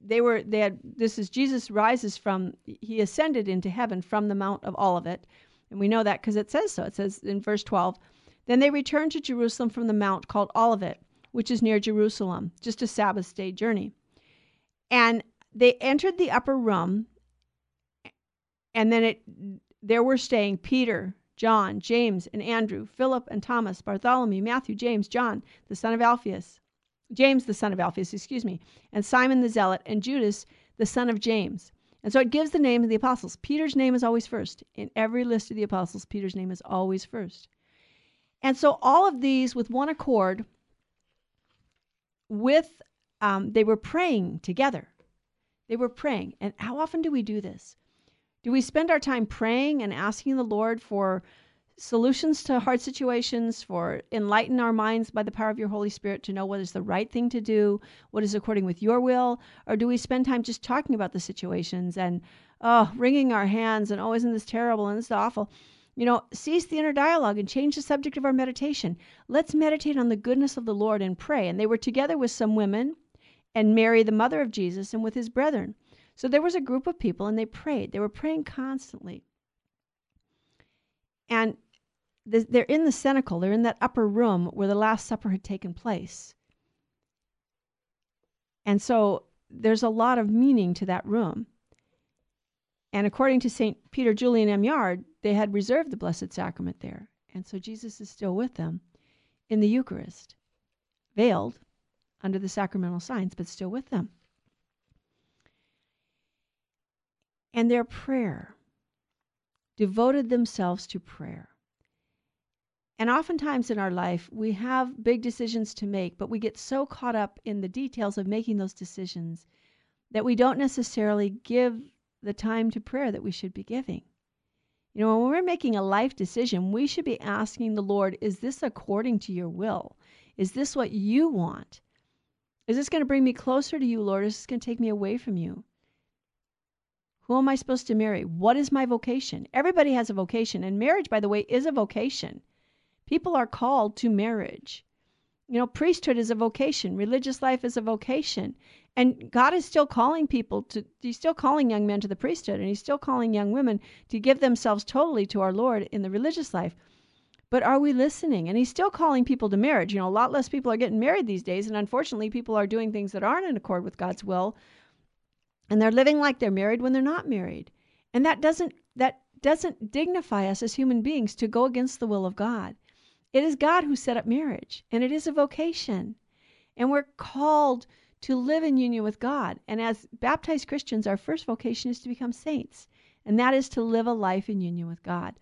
Speaker 2: they were they had this is Jesus rises from he ascended into heaven from the mount of Olivet. And we know that because it says so. It says in verse 12 then they returned to Jerusalem from the mount called Olivet which is near Jerusalem just a Sabbath day journey. And they entered the upper room and then it there were staying Peter John, James, and Andrew, Philip and Thomas, Bartholomew, Matthew, James, John, the son of Alphaeus, James, the son of Alphaeus, excuse me, and Simon the Zealot, and Judas, the son of James. And so it gives the name of the apostles. Peter's name is always first. In every list of the apostles, Peter's name is always first. And so all of these, with one accord, with um, they were praying together. They were praying. And how often do we do this? Do we spend our time praying and asking the Lord for solutions to hard situations, for enlighten our minds by the power of your Holy Spirit to know what is the right thing to do, what is according with your will? Or do we spend time just talking about the situations and oh, wringing our hands and oh, isn't this terrible and this is awful? You know, cease the inner dialogue and change the subject of our meditation. Let's meditate on the goodness of the Lord and pray. And they were together with some women and Mary, the mother of Jesus, and with his brethren. So there was a group of people and they prayed. They were praying constantly. And they're in the cenacle, they're in that upper room where the Last Supper had taken place. And so there's a lot of meaning to that room. And according to St. Peter Julian Eymard, they had reserved the Blessed Sacrament there. And so Jesus is still with them in the Eucharist, veiled under the sacramental signs, but still with them. and their prayer, devoted themselves to prayer. And oftentimes in our life, we have big decisions to make, but we get so caught up in the details of making those decisions that we don't necessarily give the time to prayer that we should be giving. You know, when we're making a life decision, we should be asking the Lord, is this according to your will? Is this what you want? Is this going to bring me closer to you, Lord? Is this going to take me away from you? Who am I supposed to marry? What is my vocation? Everybody has a vocation, and marriage, by the way, is a vocation. People are called to marriage. You know, priesthood is a vocation, religious life is a vocation. And God is still calling people to, He's still calling young men to the priesthood, and He's still calling young women to give themselves totally to our Lord in the religious life. But are we listening? And He's still calling people to marriage. You know, a lot less people are getting married these days, and unfortunately, people are doing things that aren't in accord with God's will and they're living like they're married when they're not married. And that doesn't that doesn't dignify us as human beings to go against the will of God. It is God who set up marriage, and it is a vocation. And we're called to live in union with God. And as baptized Christians, our first vocation is to become saints, and that is to live a life in union with God.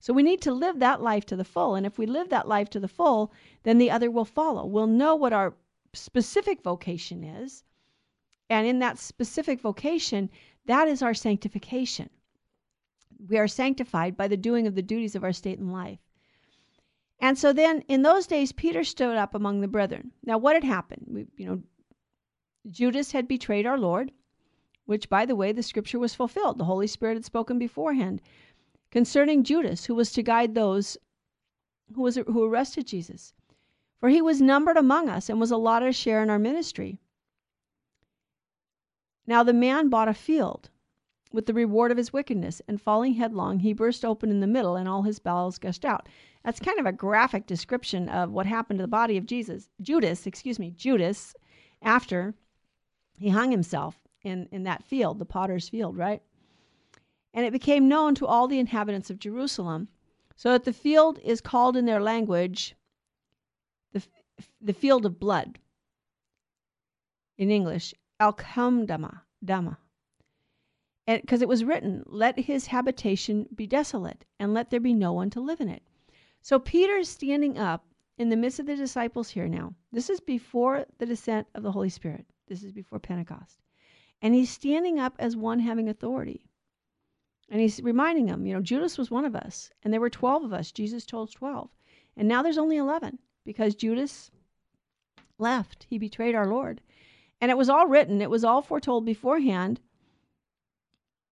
Speaker 2: So we need to live that life to the full. And if we live that life to the full, then the other will follow. We'll know what our specific vocation is, and in that specific vocation, that is our sanctification. We are sanctified by the doing of the duties of our state in life. And so then in those days, Peter stood up among the brethren. Now, what had happened? We, you know, Judas had betrayed our Lord, which, by the way, the scripture was fulfilled. The Holy Spirit had spoken beforehand concerning Judas, who was to guide those who, was, who arrested Jesus. For he was numbered among us and was allotted a share in our ministry. Now the man bought a field with the reward of his wickedness, and falling headlong, he burst open in the middle, and all his bowels gushed out. That's kind of a graphic description of what happened to the body of Jesus, Judas, excuse me, Judas, after he hung himself in, in that field, the potter's field, right? And it became known to all the inhabitants of Jerusalem, so that the field is called in their language the, the field of blood in English, Akeldama, Dama. And because it was written, let his habitation be desolate, and let there be no one to live in it. So Peter is standing up in the midst of the disciples here now. This is before the descent of the Holy Spirit. This is before Pentecost. And he's standing up as one having authority. And he's reminding them, you know, Judas was one of us, and there were 12 of us. Jesus told 12. And now there's only 11 because Judas left. He betrayed our Lord. And it was all written, it was all foretold beforehand,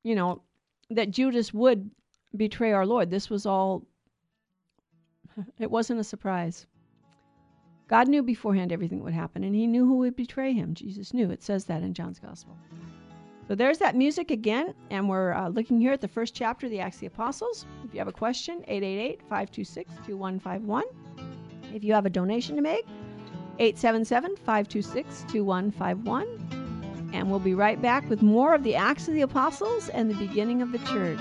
Speaker 2: you know, that Judas would betray our Lord. This was all, it wasn't a surprise. God knew beforehand everything would happen, and he knew who would betray him. Jesus knew. It says that in John's Gospel. So there's that music again, and we're uh, looking here at the first chapter of the Acts of the Apostles. If you have a question, 888 526 2151. If you have a donation to make, 877 526 2151. And we'll be right back with more of the Acts of the Apostles and the beginning of the church.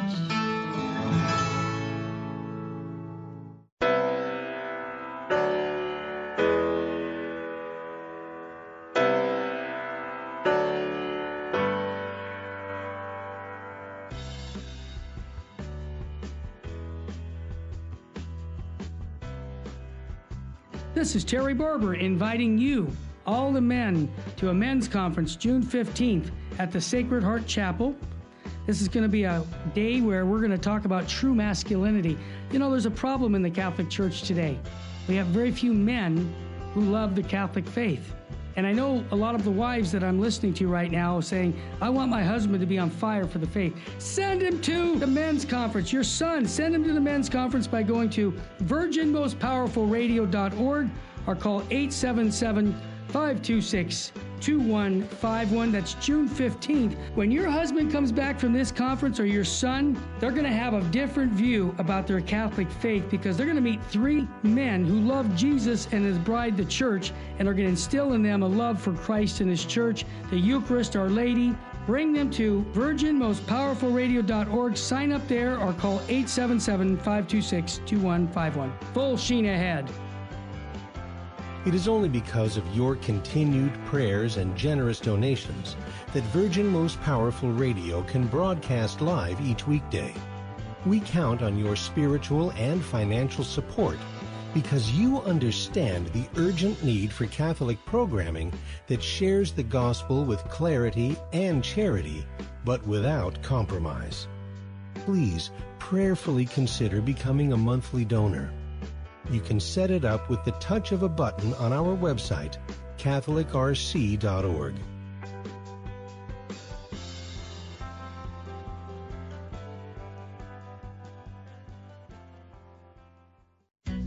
Speaker 3: This is Terry Barber inviting you, all the men, to a men's conference June 15th at the Sacred Heart Chapel. This is going to be a day where we're going to talk about true masculinity. You know, there's a problem in the Catholic Church today. We have very few men who love the Catholic faith. And I know a lot of the wives that I'm listening to right now saying, I want my husband to be on fire for the faith. Send him to the men's conference. Your son, send him to the men's conference by going to virginmostpowerfulradio.org or call 877 526 2151. That's June 15th. When your husband comes back from this conference or your son, they're going to have a different view about their Catholic faith because they're going to meet three men who love Jesus and his bride, the church, and are going to instill in them a love for Christ and his church, the Eucharist, Our Lady. Bring them to virginmostpowerfulradio.org. Sign up there or call 877 526 2151. Full sheen ahead.
Speaker 1: It is only because of your continued prayers and generous donations that Virgin Most Powerful Radio can broadcast live each weekday. We count on your spiritual and financial support because you understand the urgent need for Catholic programming that shares the gospel with clarity and charity, but without compromise. Please prayerfully consider becoming a monthly donor you can set it up with the touch of a button on our website, CatholicRC.org.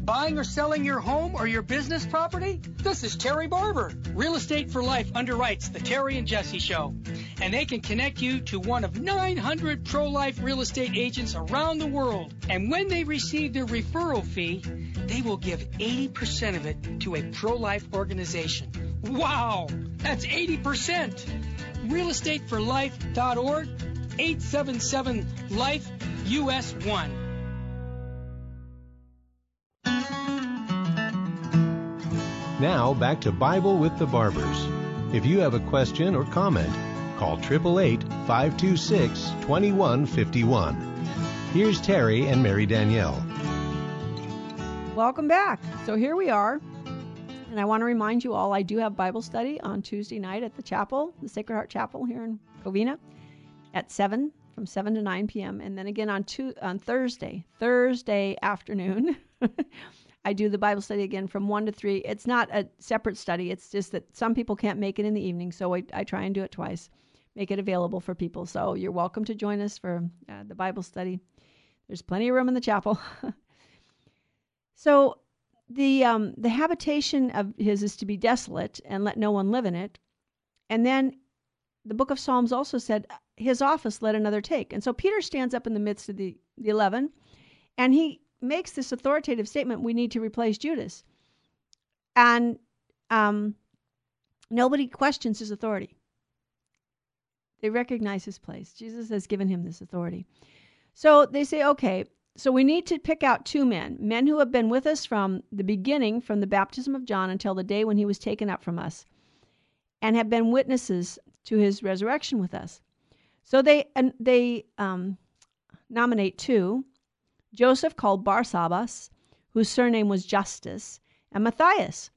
Speaker 4: Buying or selling your home or your business property? This is Terry Barber. Real Estate for Life underwrites The Terry and Jesse Show. And they can connect you to one of 900 pro life real estate agents around the world. And when they receive their referral fee, they will give 80% of it to a pro life organization. Wow! That's 80%! realestateforlife.org 877 Life US 1.
Speaker 1: Now back to Bible with the Barbers. If you have a question or comment, call 888 526 2151. Here's Terry and Mary Danielle.
Speaker 2: Welcome back. So here we are. And I want to remind you all I do have Bible study on Tuesday night at the chapel, the Sacred Heart Chapel here in Covina at 7 from 7 to 9 p.m. and then again on two, on Thursday, Thursday afternoon. I do the Bible study again from 1 to 3. It's not a separate study. It's just that some people can't make it in the evening, so I, I try and do it twice. Make it available for people. So you're welcome to join us for uh, the Bible study. There's plenty of room in the chapel. so the um, the habitation of his is to be desolate and let no one live in it. And then the book of Psalms also said his office let another take. And so Peter stands up in the midst of the, the 11 and he makes this authoritative statement we need to replace Judas. And um, nobody questions his authority. They recognize his place. Jesus has given him this authority. So they say, okay, so we need to pick out two men, men who have been with us from the beginning, from the baptism of John until the day when he was taken up from us, and have been witnesses to his resurrection with us. So they and they um, nominate two Joseph called Barsabbas, whose surname was Justus, and Matthias.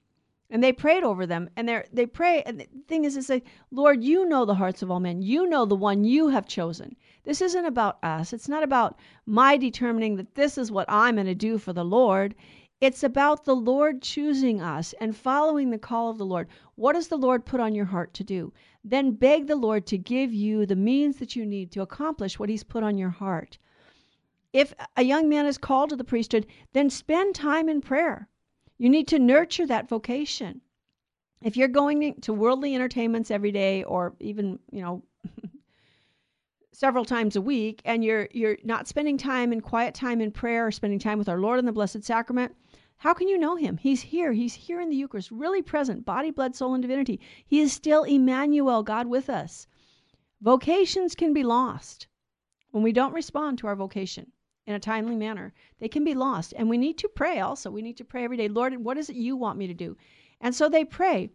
Speaker 2: And they prayed over them, and they they pray. And the thing is, is like, Lord, you know the hearts of all men. You know the one you have chosen. This isn't about us. It's not about my determining that this is what I'm going to do for the Lord. It's about the Lord choosing us and following the call of the Lord. What does the Lord put on your heart to do? Then beg the Lord to give you the means that you need to accomplish what He's put on your heart. If a young man is called to the priesthood, then spend time in prayer. You need to nurture that vocation. If you're going to worldly entertainments every day or even, you know, several times a week and you're you're not spending time in quiet time in prayer or spending time with our Lord in the Blessed Sacrament, how can you know him? He's here. He's here in the Eucharist, really present, body, blood, soul, and divinity. He is still Emmanuel, God with us. Vocations can be lost when we don't respond to our vocation in a timely manner. They can be lost. And we need to pray also. We need to pray every day, Lord, what is it you want me to do? And so they pray,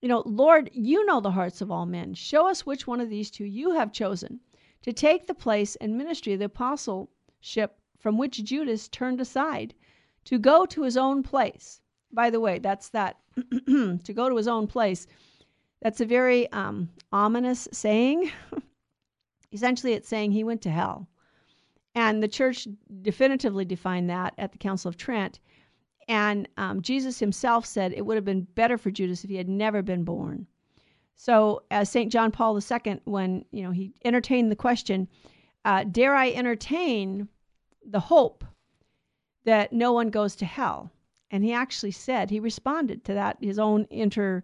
Speaker 2: you know, Lord, you know the hearts of all men. Show us which one of these two you have chosen to take the place and ministry of the apostleship from which Judas turned aside, to go to his own place. By the way, that's that to go to his own place. That's a very um, ominous saying. Essentially, it's saying he went to hell. And the church definitively defined that at the Council of Trent. And um, Jesus himself said it would have been better for Judas if he had never been born. So, as St. John Paul II, when you know he entertained the question, uh, "Dare I entertain the hope that no one goes to hell?" And he actually said he responded to that his own inner,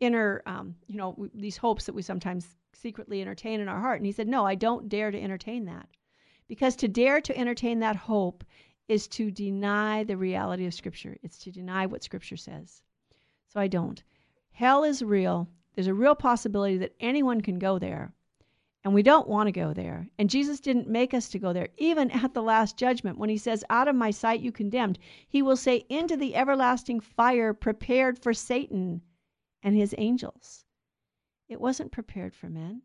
Speaker 2: inner, um, you know, these hopes that we sometimes secretly entertain in our heart. And he said, "No, I don't dare to entertain that." Because to dare to entertain that hope is to deny the reality of Scripture. It's to deny what Scripture says. So I don't. Hell is real. There's a real possibility that anyone can go there. And we don't want to go there. And Jesus didn't make us to go there. Even at the last judgment, when he says, Out of my sight you condemned, he will say, Into the everlasting fire prepared for Satan and his angels. It wasn't prepared for men.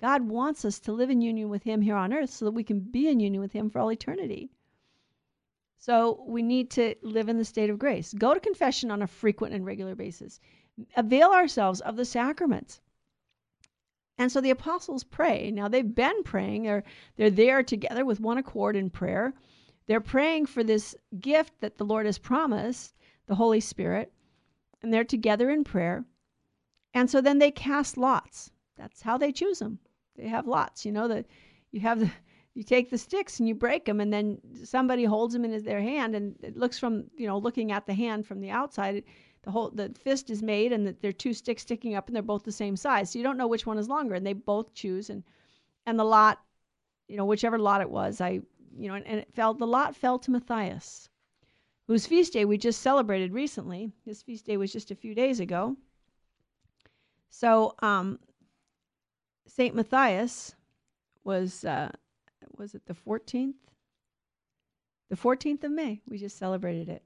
Speaker 2: God wants us to live in union with Him here on earth so that we can be in union with Him for all eternity. So we need to live in the state of grace. Go to confession on a frequent and regular basis. Avail ourselves of the sacraments. And so the apostles pray. Now they've been praying. They're they're there together with one accord in prayer. They're praying for this gift that the Lord has promised, the Holy Spirit, and they're together in prayer. And so then they cast lots. That's how they choose them they have lots. You know, that you have the you take the sticks and you break them, and then somebody holds them in their hand, and it looks from you know looking at the hand from the outside, the whole the fist is made, and the, there are two sticks sticking up, and they're both the same size. So you don't know which one is longer, and they both choose, and and the lot, you know, whichever lot it was, I you know, and, and it fell. The lot fell to Matthias, whose feast day we just celebrated recently. His feast day was just a few days ago. So um, Saint Matthias was uh, was it the 14th? The 14th of May. We just celebrated it.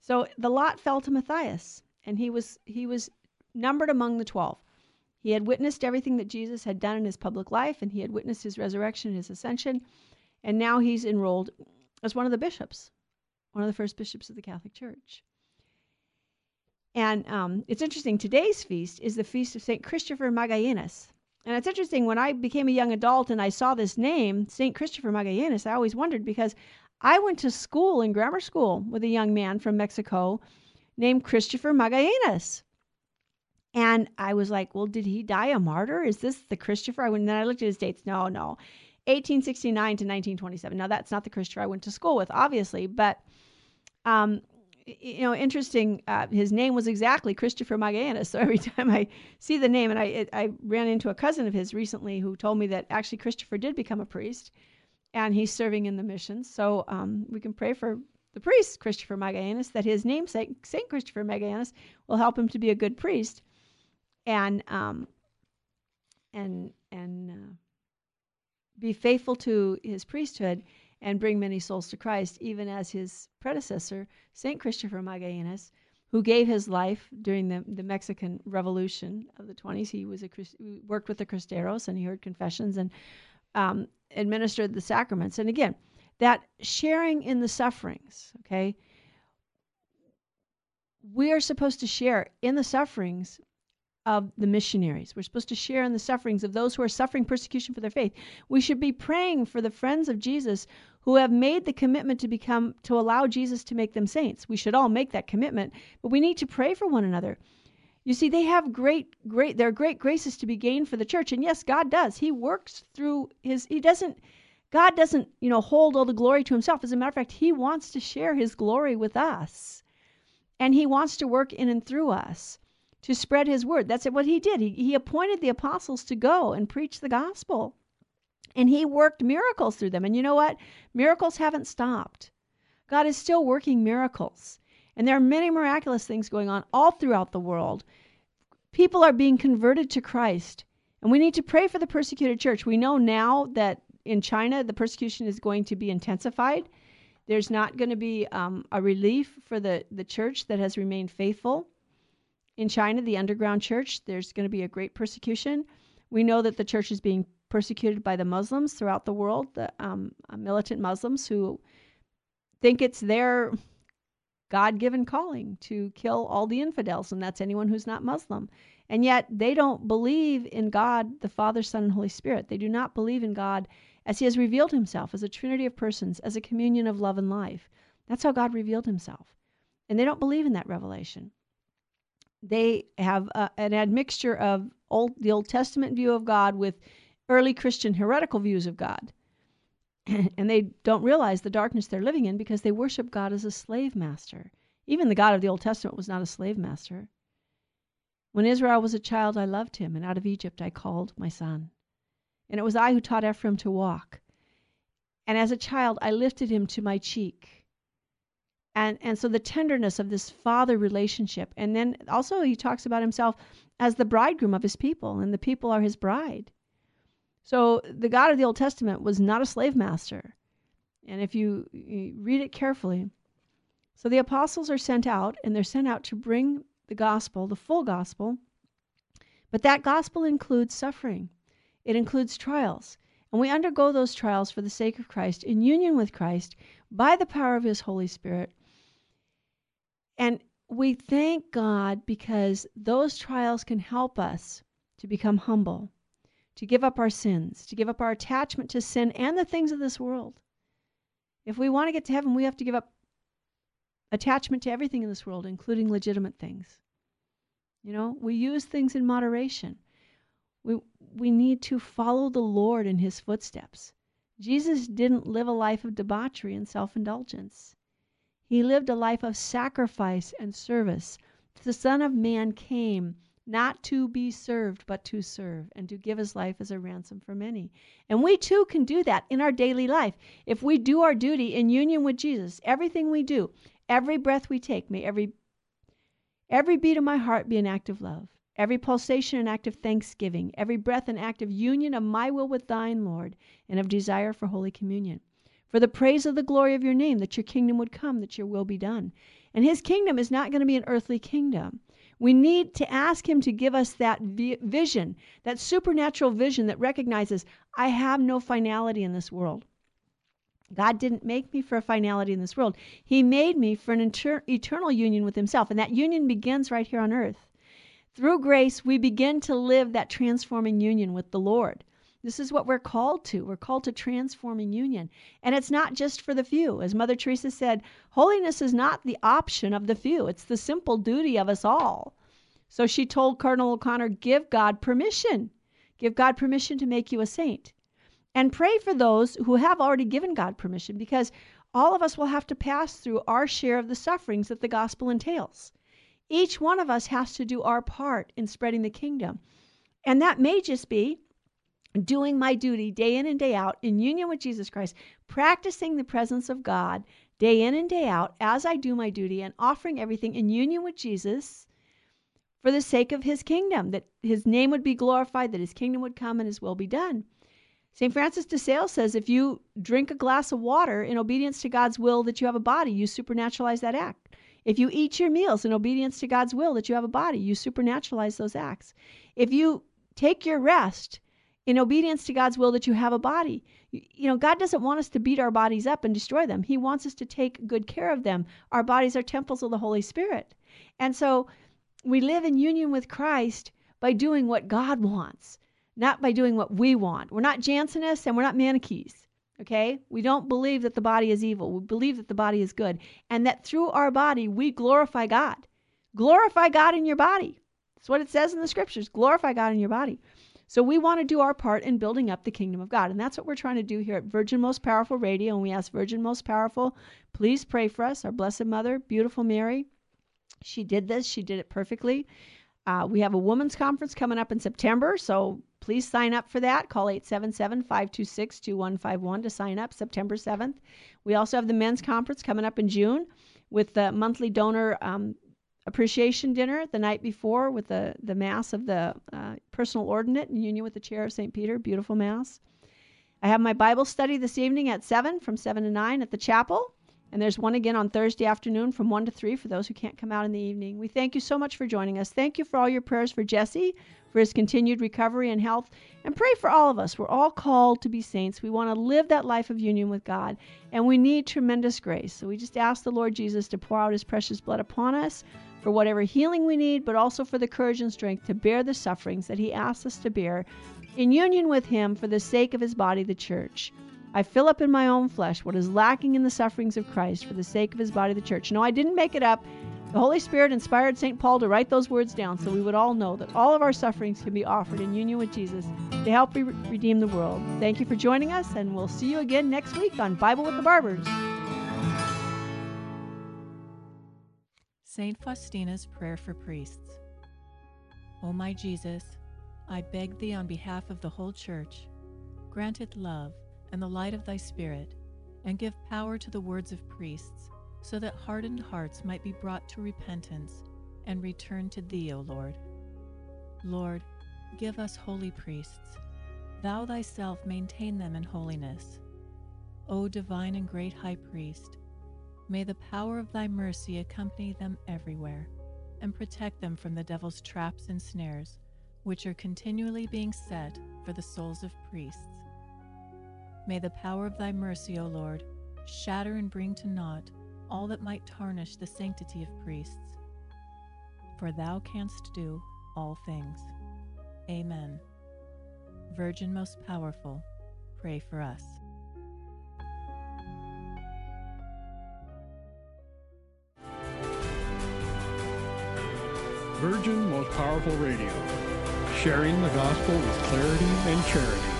Speaker 2: So the lot fell to Matthias, and he was he was numbered among the 12. He had witnessed everything that Jesus had done in his public life, and he had witnessed his resurrection, his ascension, and now he's enrolled as one of the bishops, one of the first bishops of the Catholic Church. And um, it's interesting. Today's feast is the feast of Saint Christopher Magallanes. And it's interesting, when I became a young adult and I saw this name, St. Christopher Magallanes, I always wondered because I went to school in grammar school with a young man from Mexico named Christopher Magallanes. And I was like, well, did he die a martyr? Is this the Christopher? I went, and then I looked at his dates. No, no. 1869 to 1927. Now, that's not the Christopher I went to school with, obviously, but um, you know, interesting. Uh, his name was exactly Christopher Magallanes. So every time I see the name, and I it, I ran into a cousin of his recently who told me that actually Christopher did become a priest, and he's serving in the missions. So um, we can pray for the priest Christopher Magallanes that his namesake Saint Christopher Magallanes will help him to be a good priest, and um, and and uh, be faithful to his priesthood and bring many souls to Christ, even as his predecessor, St. Christopher Magallanes, who gave his life during the, the Mexican Revolution of the 20s. He was a worked with the Cristeros and he heard confessions and um, administered the sacraments. And again, that sharing in the sufferings, okay? We are supposed to share in the sufferings of the missionaries. We're supposed to share in the sufferings of those who are suffering persecution for their faith. We should be praying for the friends of Jesus who have made the commitment to become to allow Jesus to make them saints. We should all make that commitment, but we need to pray for one another. You see, they have great, great, there are great graces to be gained for the church. And yes, God does. He works through his, he doesn't, God doesn't, you know, hold all the glory to himself. As a matter of fact, he wants to share his glory with us. And he wants to work in and through us to spread his word. That's what he did. He, he appointed the apostles to go and preach the gospel. And he worked miracles through them. And you know what? Miracles haven't stopped. God is still working miracles. And there are many miraculous things going on all throughout the world. People are being converted to Christ. And we need to pray for the persecuted church. We know now that in China, the persecution is going to be intensified. There's not going to be um, a relief for the, the church that has remained faithful in China, the underground church, there's going to be a great persecution. We know that the church is being persecuted by the Muslims throughout the world, the um, uh, militant Muslims who think it's their God given calling to kill all the infidels, and that's anyone who's not Muslim. And yet they don't believe in God, the Father, Son, and Holy Spirit. They do not believe in God as He has revealed Himself, as a trinity of persons, as a communion of love and life. That's how God revealed Himself. And they don't believe in that revelation they have an admixture of old the Old Testament view of God with early Christian heretical views of God. and they don't realize the darkness they're living in because they worship God as a slave master. Even the God of the Old Testament was not a slave master. When Israel was a child, I loved him, and out of Egypt I called my son. And it was I who taught Ephraim to walk. And as a child, I lifted him to my cheek and and so the tenderness of this father relationship. And then also he talks about himself as the bridegroom of his people and the people are his bride. So the god of the old testament was not a slave master. And if you, you read it carefully so the apostles are sent out and they're sent out to bring the gospel the full gospel. But that gospel includes suffering. It includes trials. And we undergo those trials for the sake of Christ in union with Christ by the power of his Holy Spirit and we thank God because those trials can help us to become humble, to give up our sins, to give up our attachment to sin and the things of this world. If we want to get to heaven, we have to give up attachment to everything in this world, including legitimate things. You know, we use things in moderation. We we need to follow the Lord in his footsteps. Jesus didn't live a life of debauchery and self indulgence. He lived a life of sacrifice and service. The Son of Man came not to be served, but to serve, and to give his life as a ransom for many. And we too can do that in our daily life. If we do our duty in union with Jesus, everything we do, every breath we take, may every every beat of my heart be an act of love, every pulsation an act of thanksgiving, every breath an act of union of my will with thine, Lord, and of desire for holy communion. For the praise of the glory of your name, that your kingdom would come, that your will be done. And his kingdom is not going to be an earthly kingdom. We need to ask Him to give us that vision, that supernatural vision that recognizes I have no finality in this world. God didn't make me for a finality in this world. He made me for an inter- eternal union with Himself. And that union begins right here on earth. Through grace, we begin to live that transforming union with the Lord. This is what we're called to. We're called to transforming union. And it's not just for the few. As Mother Teresa said, holiness is not the option of the few, it's the simple duty of us all. So she told Cardinal O'Connor, give God permission. Give God permission to make you a saint. And pray for those who have already given God permission because all of us will have to pass through our share of the sufferings that the gospel entails. Each one of us has to do our part in spreading the kingdom. And that may just be doing my duty day in and day out in union with Jesus Christ, practicing the presence of God day in and day out as I do my duty and offering everything in union with Jesus for the sake of his kingdom, that his name would be glorified, that his kingdom would come and his will be done. St. Francis de Sales says if you drink a glass of water in obedience to God's will that you have a body, you supernaturalize that act. If you eat your meals in obedience to God's will that you have a body, you supernaturalize those acts. If you take your rest in obedience to God's will that you have a body. You know, God doesn't want us to beat our bodies up and destroy them. He wants us to take good care of them. Our bodies are temples of the Holy Spirit. And so we live in union with Christ by doing what God wants, not by doing what we want. We're not Jansenists and we're not Manichees. Okay? We don't believe that the body is evil. We believe that the body is good. And that through our body, we glorify God. Glorify God in your body. That's what it says in the scriptures. Glorify God in your body. So we want to do our part in building up the kingdom of God. And that's what we're trying to do here at Virgin Most Powerful Radio. And we ask Virgin Most Powerful, please pray for us, our Blessed Mother, beautiful Mary. She did this, she did it perfectly. Uh, we have a women's conference coming up in September, so please sign up for that. Call 877 526 2151 to sign up September 7th. We also have the men's conference coming up in June with the monthly donor um, appreciation dinner the night before with the, the Mass of the uh, Personal Ordinariate in union with the Chair of St. Peter. Beautiful Mass. I have my Bible study this evening at 7, from 7 to 9 at the chapel. And there's one again on Thursday afternoon from 1 to 3 for those who can't come out in the evening. We thank you so much for joining us. Thank you for all your prayers for Jesse, for his continued recovery and health. And pray for all of us. We're all called to be saints. We want to live that life of union with God. And we need tremendous grace. So we just ask the Lord Jesus to pour out his precious blood upon us for whatever healing we need, but also for the courage and strength to bear the sufferings that He asks us to bear in union with Him for the sake of His body, the church. I fill up in my own flesh what is lacking in the sufferings of Christ for the sake of His body, the church. No, I didn't make it up. The Holy Spirit inspired St. Paul to write those words down so we would all know that all of our sufferings can be offered in union with Jesus to help re- redeem the world. Thank you for joining us, and we'll see you again next week on Bible with the Barbers.
Speaker 6: St. Faustina's Prayer for Priests. O my Jesus, I beg thee on behalf of the whole Church, grant it love and the light of thy Spirit, and give power to the words of priests, so that hardened hearts might be brought to repentance and return to thee, O Lord. Lord, give us holy priests. Thou thyself maintain them in holiness. O divine and great High Priest, May the power of thy mercy accompany them everywhere, and protect them from the devil's traps and snares, which are continually being set for the souls of priests. May the power of thy mercy, O Lord, shatter and bring to naught all that might tarnish the sanctity of priests. For thou canst do all things. Amen. Virgin most powerful, pray for us.
Speaker 7: Virgin Most Powerful Radio, sharing the gospel with clarity and charity.